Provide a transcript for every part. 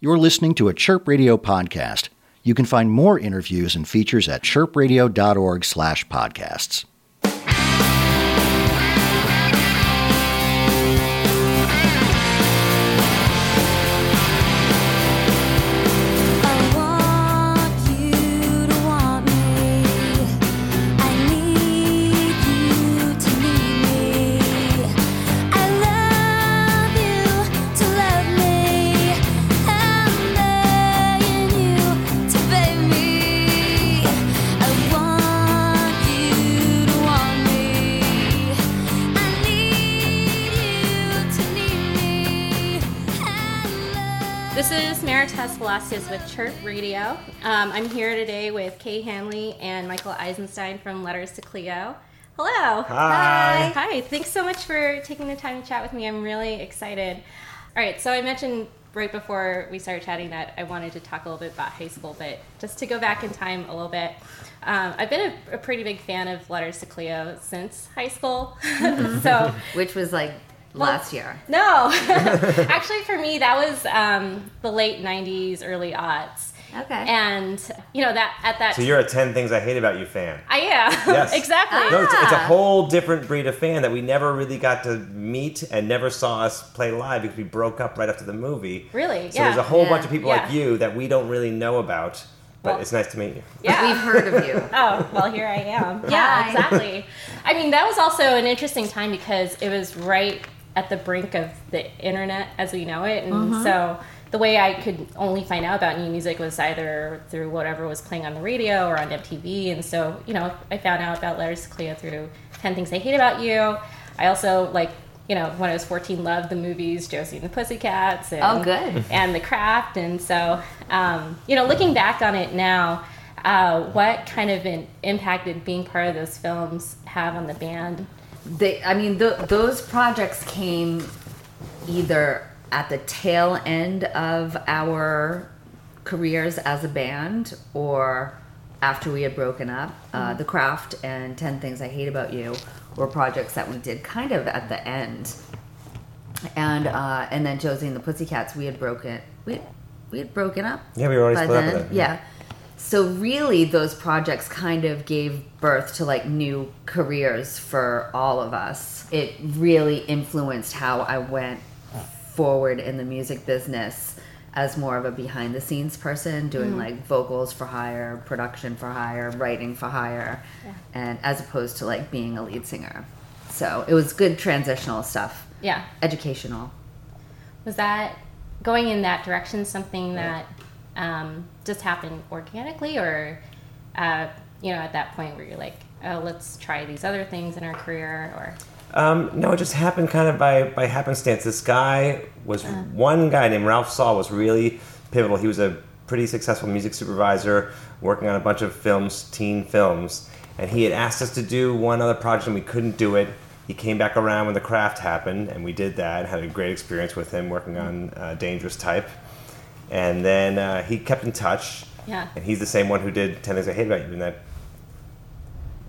You're listening to a Chirp Radio podcast. You can find more interviews and features at chirpradio.org/podcasts. Velasquez with Chirp Radio. Um, I'm here today with Kay Hanley and Michael Eisenstein from Letters to Cleo. Hello. Hi. Hi. Thanks so much for taking the time to chat with me. I'm really excited. All right. So I mentioned right before we started chatting that I wanted to talk a little bit about high school, but just to go back in time a little bit, um, I've been a, a pretty big fan of Letters to Cleo since high school. so which was like last year. no, actually, for me, that was um, the late '90s, early aughts, Okay. and you know that at that. So you're a 10 Things I Hate About You fan. I am Yes. exactly. No, it's, it's a Ah. whole different breed of fan that we never really got to meet and never saw us play live because we broke up right after the movie. Really? Yeah. So yeah. there's a whole Yeah. bunch of people like you that we don't really know about, but Well- it's nice to meet you. yeah. We've heard of you. Oh, well, here I am. Yeah, Hi. exactly. I mean, that was also an interesting time because it was right at the brink of the internet as we know it. And Mm-hmm. so the way I could only find out about new music was either through whatever was playing on the radio or on MTV. And so, you know, I found out about Letters to Cleo through 10 Things I Hate About You. I also, like, you know, when I was 14, loved the movies Josie and the Pussycats. And, Oh, good. and the craft. And so, um, you know, looking back on it now, uh, what kind of an impact did being part of those films have on the band? They, I mean, th- those projects came either at the tail end of our careers as a band or after we had broken up. Uh, the Craft and 10 Things I Hate About You were projects that we did kind of at the end. And uh, and then Josie and the Pussycats, we had broken we we had broken up. Yeah, we were already split up then. with it. Yeah. So really, those projects kind of gave birth to like new careers for all of us. It really influenced how I went forward in the music business as more of a behind the scenes person, doing mm. like vocals for hire, production for hire, writing for hire, and as opposed to like being a lead singer. So it was good transitional stuff, Yeah. educational. Was that going in that direction something that um, just happen organically, or, uh, you know, at that point where you're like, oh, let's try these other things in our career, or. Um, no, it just happened kind of by, by happenstance. This guy was one guy named Ralph Sall was really pivotal. He was a pretty successful music supervisor working on a bunch of films, teen films, and he had asked us to do one other project and we couldn't do it. He came back around when the craft happened, and we did that. Had a great experience with him working on uh, Dangerous Type, and then uh, he kept in touch. Yeah. And he's the same one who did Ten Things I Hate About You, and that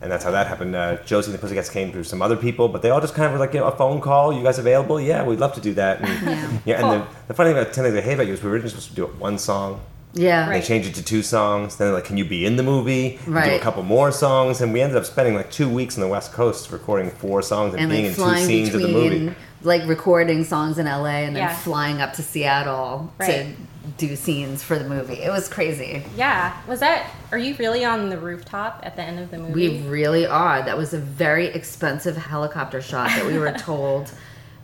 and that's how that happened. Uh, Josie and the Pussycats came through some other people, but they all just kind of were like, you know, a phone call. You guys available? Yeah, we'd love to do that. And, yeah. and the, the funny thing about Ten Things I Hate About You is we were originally supposed to do it one song. Yeah. Right. They changed it to two songs. Then they're like, can you be in the movie? We Do a couple more songs, and we ended up spending like two weeks on the West Coast recording four songs and, and being like in two flying scenes of the between movie. like recording songs in LA and then Yeah. flying up to Seattle Right. to do scenes for the movie. It was crazy. Yeah. Was that, are you really on the rooftop at the end of the movie? We really are. That was a very expensive helicopter shot that we were told,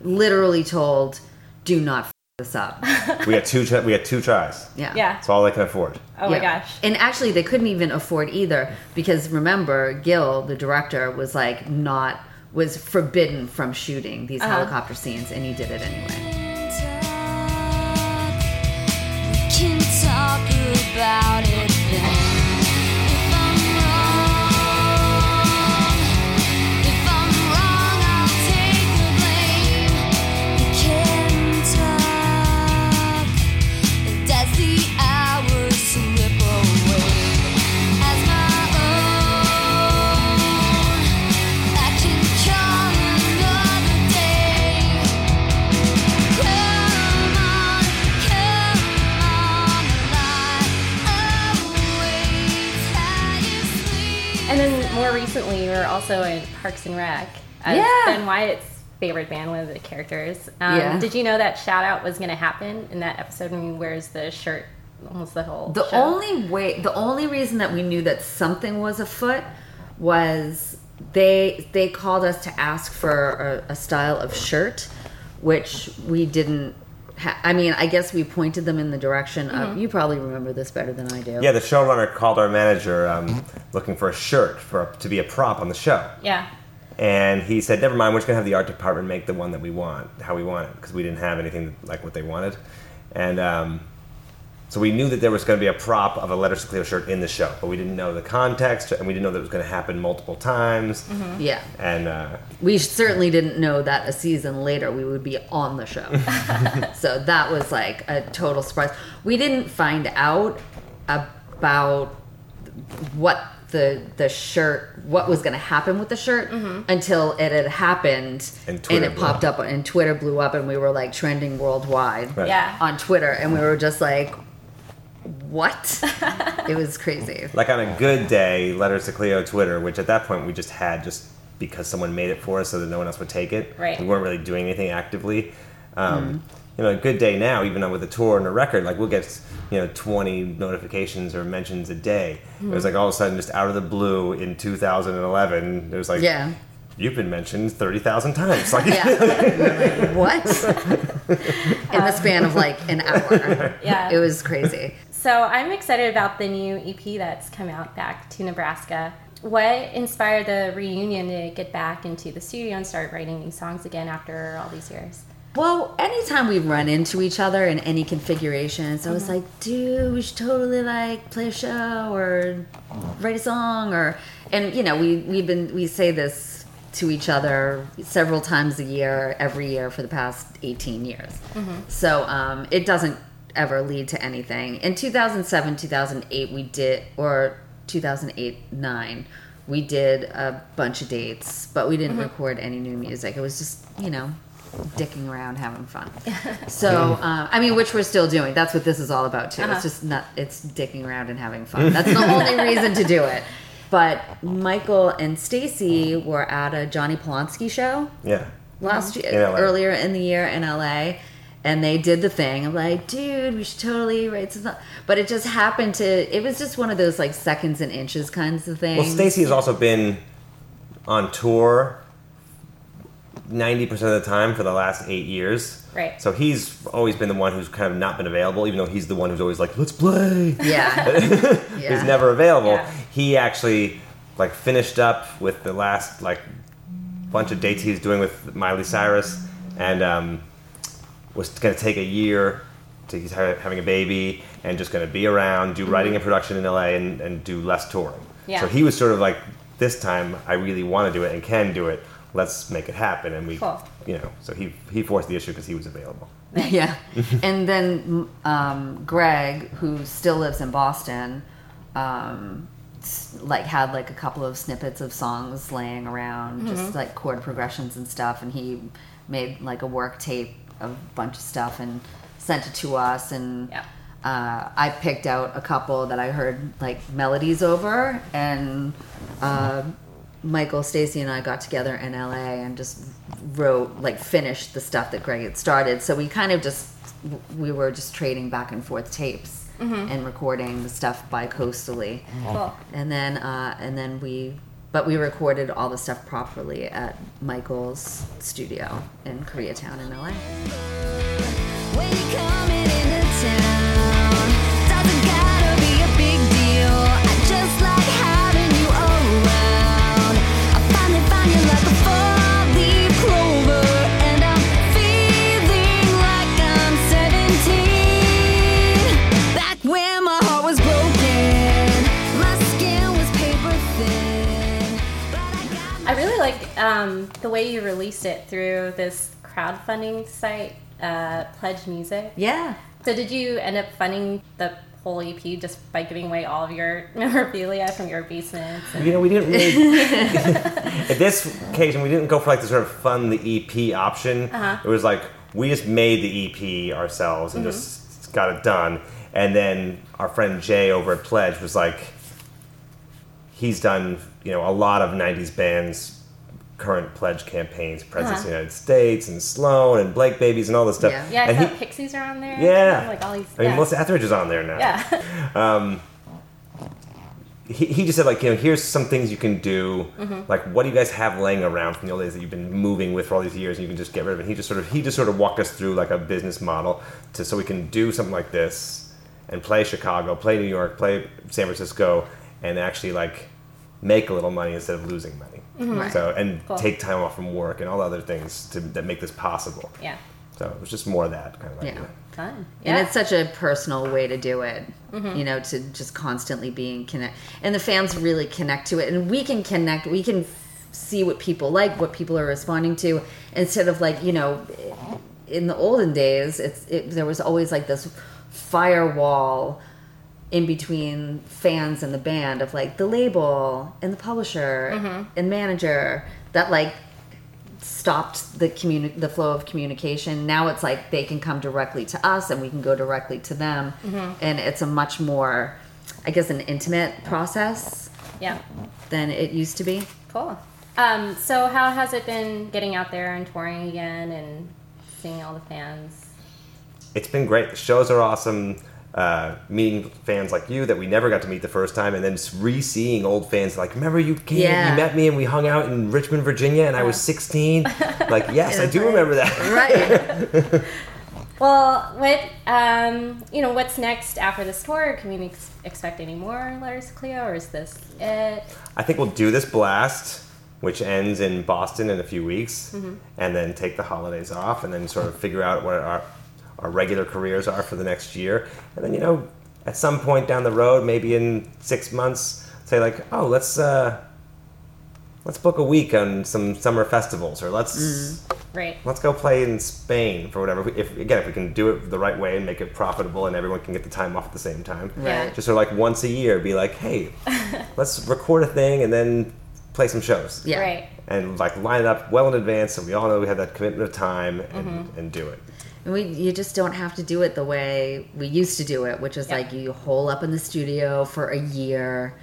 literally told, do not f- this up. we had two. We had two tries. Yeah. yeah. It's all they can afford. Oh my gosh. And actually, they couldn't even afford either because remember, Gil, the director, was like not was forbidden from shooting these Uh-huh. helicopter scenes, and he did it anyway. About it recently, you were also in Parks and Rec as Yeah. Ben Wyatt's favorite band, one of the characters. Um, Yeah. Did you know that shout out was going to happen in that episode when he wears the shirt almost the whole The show? only way, the only reason that we knew that something was afoot was they they called us to ask for a, a style of shirt, which we didn't. Ha- I mean, I guess we pointed them in the direction Mm-hmm. of. You probably remember this better than I do. Yeah, the showrunner called our manager um, looking for a shirt for to be a prop on the show, Yeah. and he said, "Never mind, we're just gonna have the art department make the one that we want, how we want it, because we didn't have anything like what they wanted." And um, so we knew that there was going to be a prop of a Letters to Cleo shirt in the show, but we didn't know the context, and we didn't know that it was going to happen multiple times. Yeah. And uh, We certainly didn't know that a season later we would be on the show. so that was like a total surprise. We didn't find out about what the the shirt what was going to happen with the shirt until it had happened And Twitter it blew popped up and Twitter blew up and we were like trending worldwide Right. Yeah. on Twitter and we were just like what? it was crazy. like on a good day, Letters to Cleo Twitter, which at that point we just had just because someone made it for us so that no one else would take it. Right. We weren't really doing anything actively. Um, You know, a good day now, even with a tour and a record, like we'll get you know 20 notifications or mentions a day. It was like all of a sudden, just out of the blue in 2011, it was like, Yeah. you've been mentioned 30,000 times. Like, Yeah. what? In the span of like an hour. Yeah. It was crazy. So I'm excited about the new EP that's come out back to Nebraska. What inspired the reunion to get back into the studio and start writing new songs again after all these years? Well, anytime we run into each other in any configuration, so it's like, dude, we should totally like play a show or write a song or, and you know, we we've been we say this to each other several times a year, every year for the past eighteen years. So um, it doesn't ever lead to anything. In two thousand seven, two thousand eight, we did or two thousand eight nine. We did a bunch of dates, but we didn't record any new music. It was just, you know, dicking around having fun so uh, i mean which we're still doing that's what this is all about too Uh-huh. it's just not it's dicking around and having fun that's the only reason to do it but michael and stacy were at a Jonny Polonsky show yeah. last year In earlier in the year in la and they did the thing i'm like dude we should totally write some but it just happened to it was just one of those like seconds and inches kinds of things Well, Stacy has also been on tour 90% of the time for the last eight years. Right. So he's always been the one who's kind of not been available, even though he's the one who's always like, let's play. yeah He's never available. Yeah. He actually like finished up with the last like bunch of dates he was doing with Miley Cyrus and um, was going to take a year to he's ha- having a baby and just going to be around, do writing and production in LA and, and do less touring. Mm-hmm. Yeah. So he was sort of like, this time I really want to do it and can do it. Let's make it happen. And we, Cool. you know, so he, he forced the issue because he was available. Yeah. and then um, Greg, who still lives in Boston, um, like had like a couple of snippets of songs laying around, just like chord progressions and stuff. And he made like a work tape of a bunch of stuff and sent it to us. And Yeah. uh, I picked out a couple that I heard like melodies over, and uh, Michael, Stacy, and I got together in LA and just wrote like finished the stuff that Greg had started. So we kind of just we were just trading back and forth tapes and recording the stuff bi-coastally, Cool. and then uh, and then we. But we recorded all the stuff properly at Michael's studio in Koreatown in LA. The way you released it through this crowdfunding site, uh, Pledge Music. Yeah. So did you end up funding the whole EP just by giving away all of your memorabilia from your basements? And, You know, we didn't really. at this occasion, we didn't go for like the sort of fund the EP option. Uh-huh. It was like we just made the EP ourselves and just got it done. And then our friend Jay over at Pledge was like, he's done you know a lot of '90s bands. Current pledge campaigns, Presidents of the United States, and Sloan, and Blake Babies, and all this stuff. Yeah. Yeah, I and saw he, Pixies are on there. yeah, Like all these. I mean, yeah. Melissa Etheridge is on there now. yeah. um, he, he just said like you know here's some things you can do Mm-hmm. like what do you guys have laying around from the old days that you've been moving with for all these years and you can just get rid of it he just sort of he just sort of walked us through like a business model to so we can do something like this and play chicago play new york play san francisco and actually like make a little money instead of losing money Right. so and Mm-hmm. Cool. take time off from work and all the other things to, that make this possible yeah. so it was just more of that kind of Yeah. idea Fun. and it's such a personal way to do it Mm-hmm. you know to just constantly being connect and the fans really connect to it and we can connect we can see what people like what people are responding to instead of like you know in the olden days it's it, there was always like this firewall in between fans and the band of like the label and the publisher Mm-hmm. and manager that like stopped the communi- the flow of communication. Now it's like they can come directly to us and we can go directly to them, Mm-hmm. and it's a much more, I guess, an intimate process yeah. than it used to be. Cool. Um, so how has it been getting out there and touring again and seeing all the fans? it's been great. The shows are awesome. Uh, meeting fans like you that we never got to meet the first time, and then re-seeing old fans like, remember you came, Yeah. you met me, and we hung out in Richmond, Virginia, and I was 16. Like, yes, I do remember that. Right. Well, what um, you know, what's next after this tour? Can we ex- expect any more letters to Cleo, or is this it? I think we'll do this blast, which ends in Boston in a few weeks, and then take the holidays off, and then sort of figure out what our our regular careers are for the next year, and then you know, at some point down the road, maybe in six months, say like, oh, let's uh, let's book a week on some summer festivals, or let's Right. let's go play in Spain for whatever. If again, if we can do it the right way and make it profitable, and everyone can get the time off at the same time, Yeah. just sort of like once a year, be like, hey, let's record a thing and then play some shows, Yeah. Right. and like line it up well in advance, so we all know we have that commitment of time and, Mm-hmm. and do it. And we you just don't have to do it the way we used to do it, which is Yeah. like you hole up in the studio for a year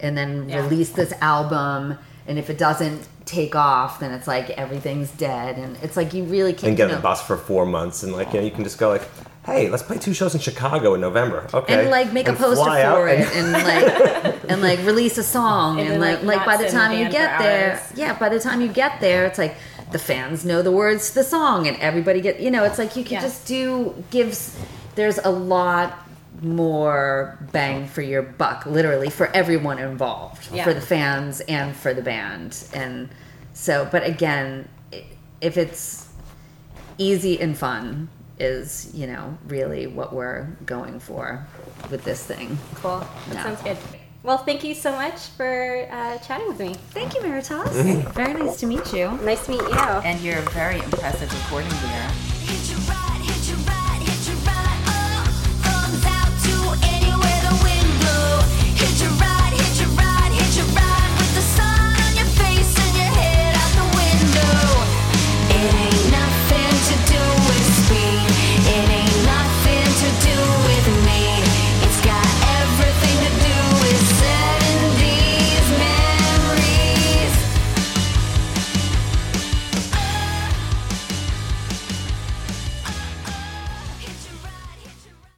and then Yeah. release this album and if it doesn't take off then it's like everything's dead and it's like you really can't And get you on know, the bus for four months, and like you know, you can just go like, hey, let's play two shows in Chicago in November, okay? and like make a And poster fly out for it and- and like and like release a song And and, like like, like by the sit in the time you get there hours. yeah by the time you get there it's like the fans know the words to the song and everybody get you know it's like you can Yeah. just do gives there's a lot more bang for your buck literally for everyone involved Yeah. for the fans and for the band and so but again if it's easy and fun is you know really what we're going for with this thing Cool. That Yeah. sounds good. Well, thank you so much for uh, chatting with me. thank you Marites very nice to meet you Nice to meet you. and your very impressive recording gear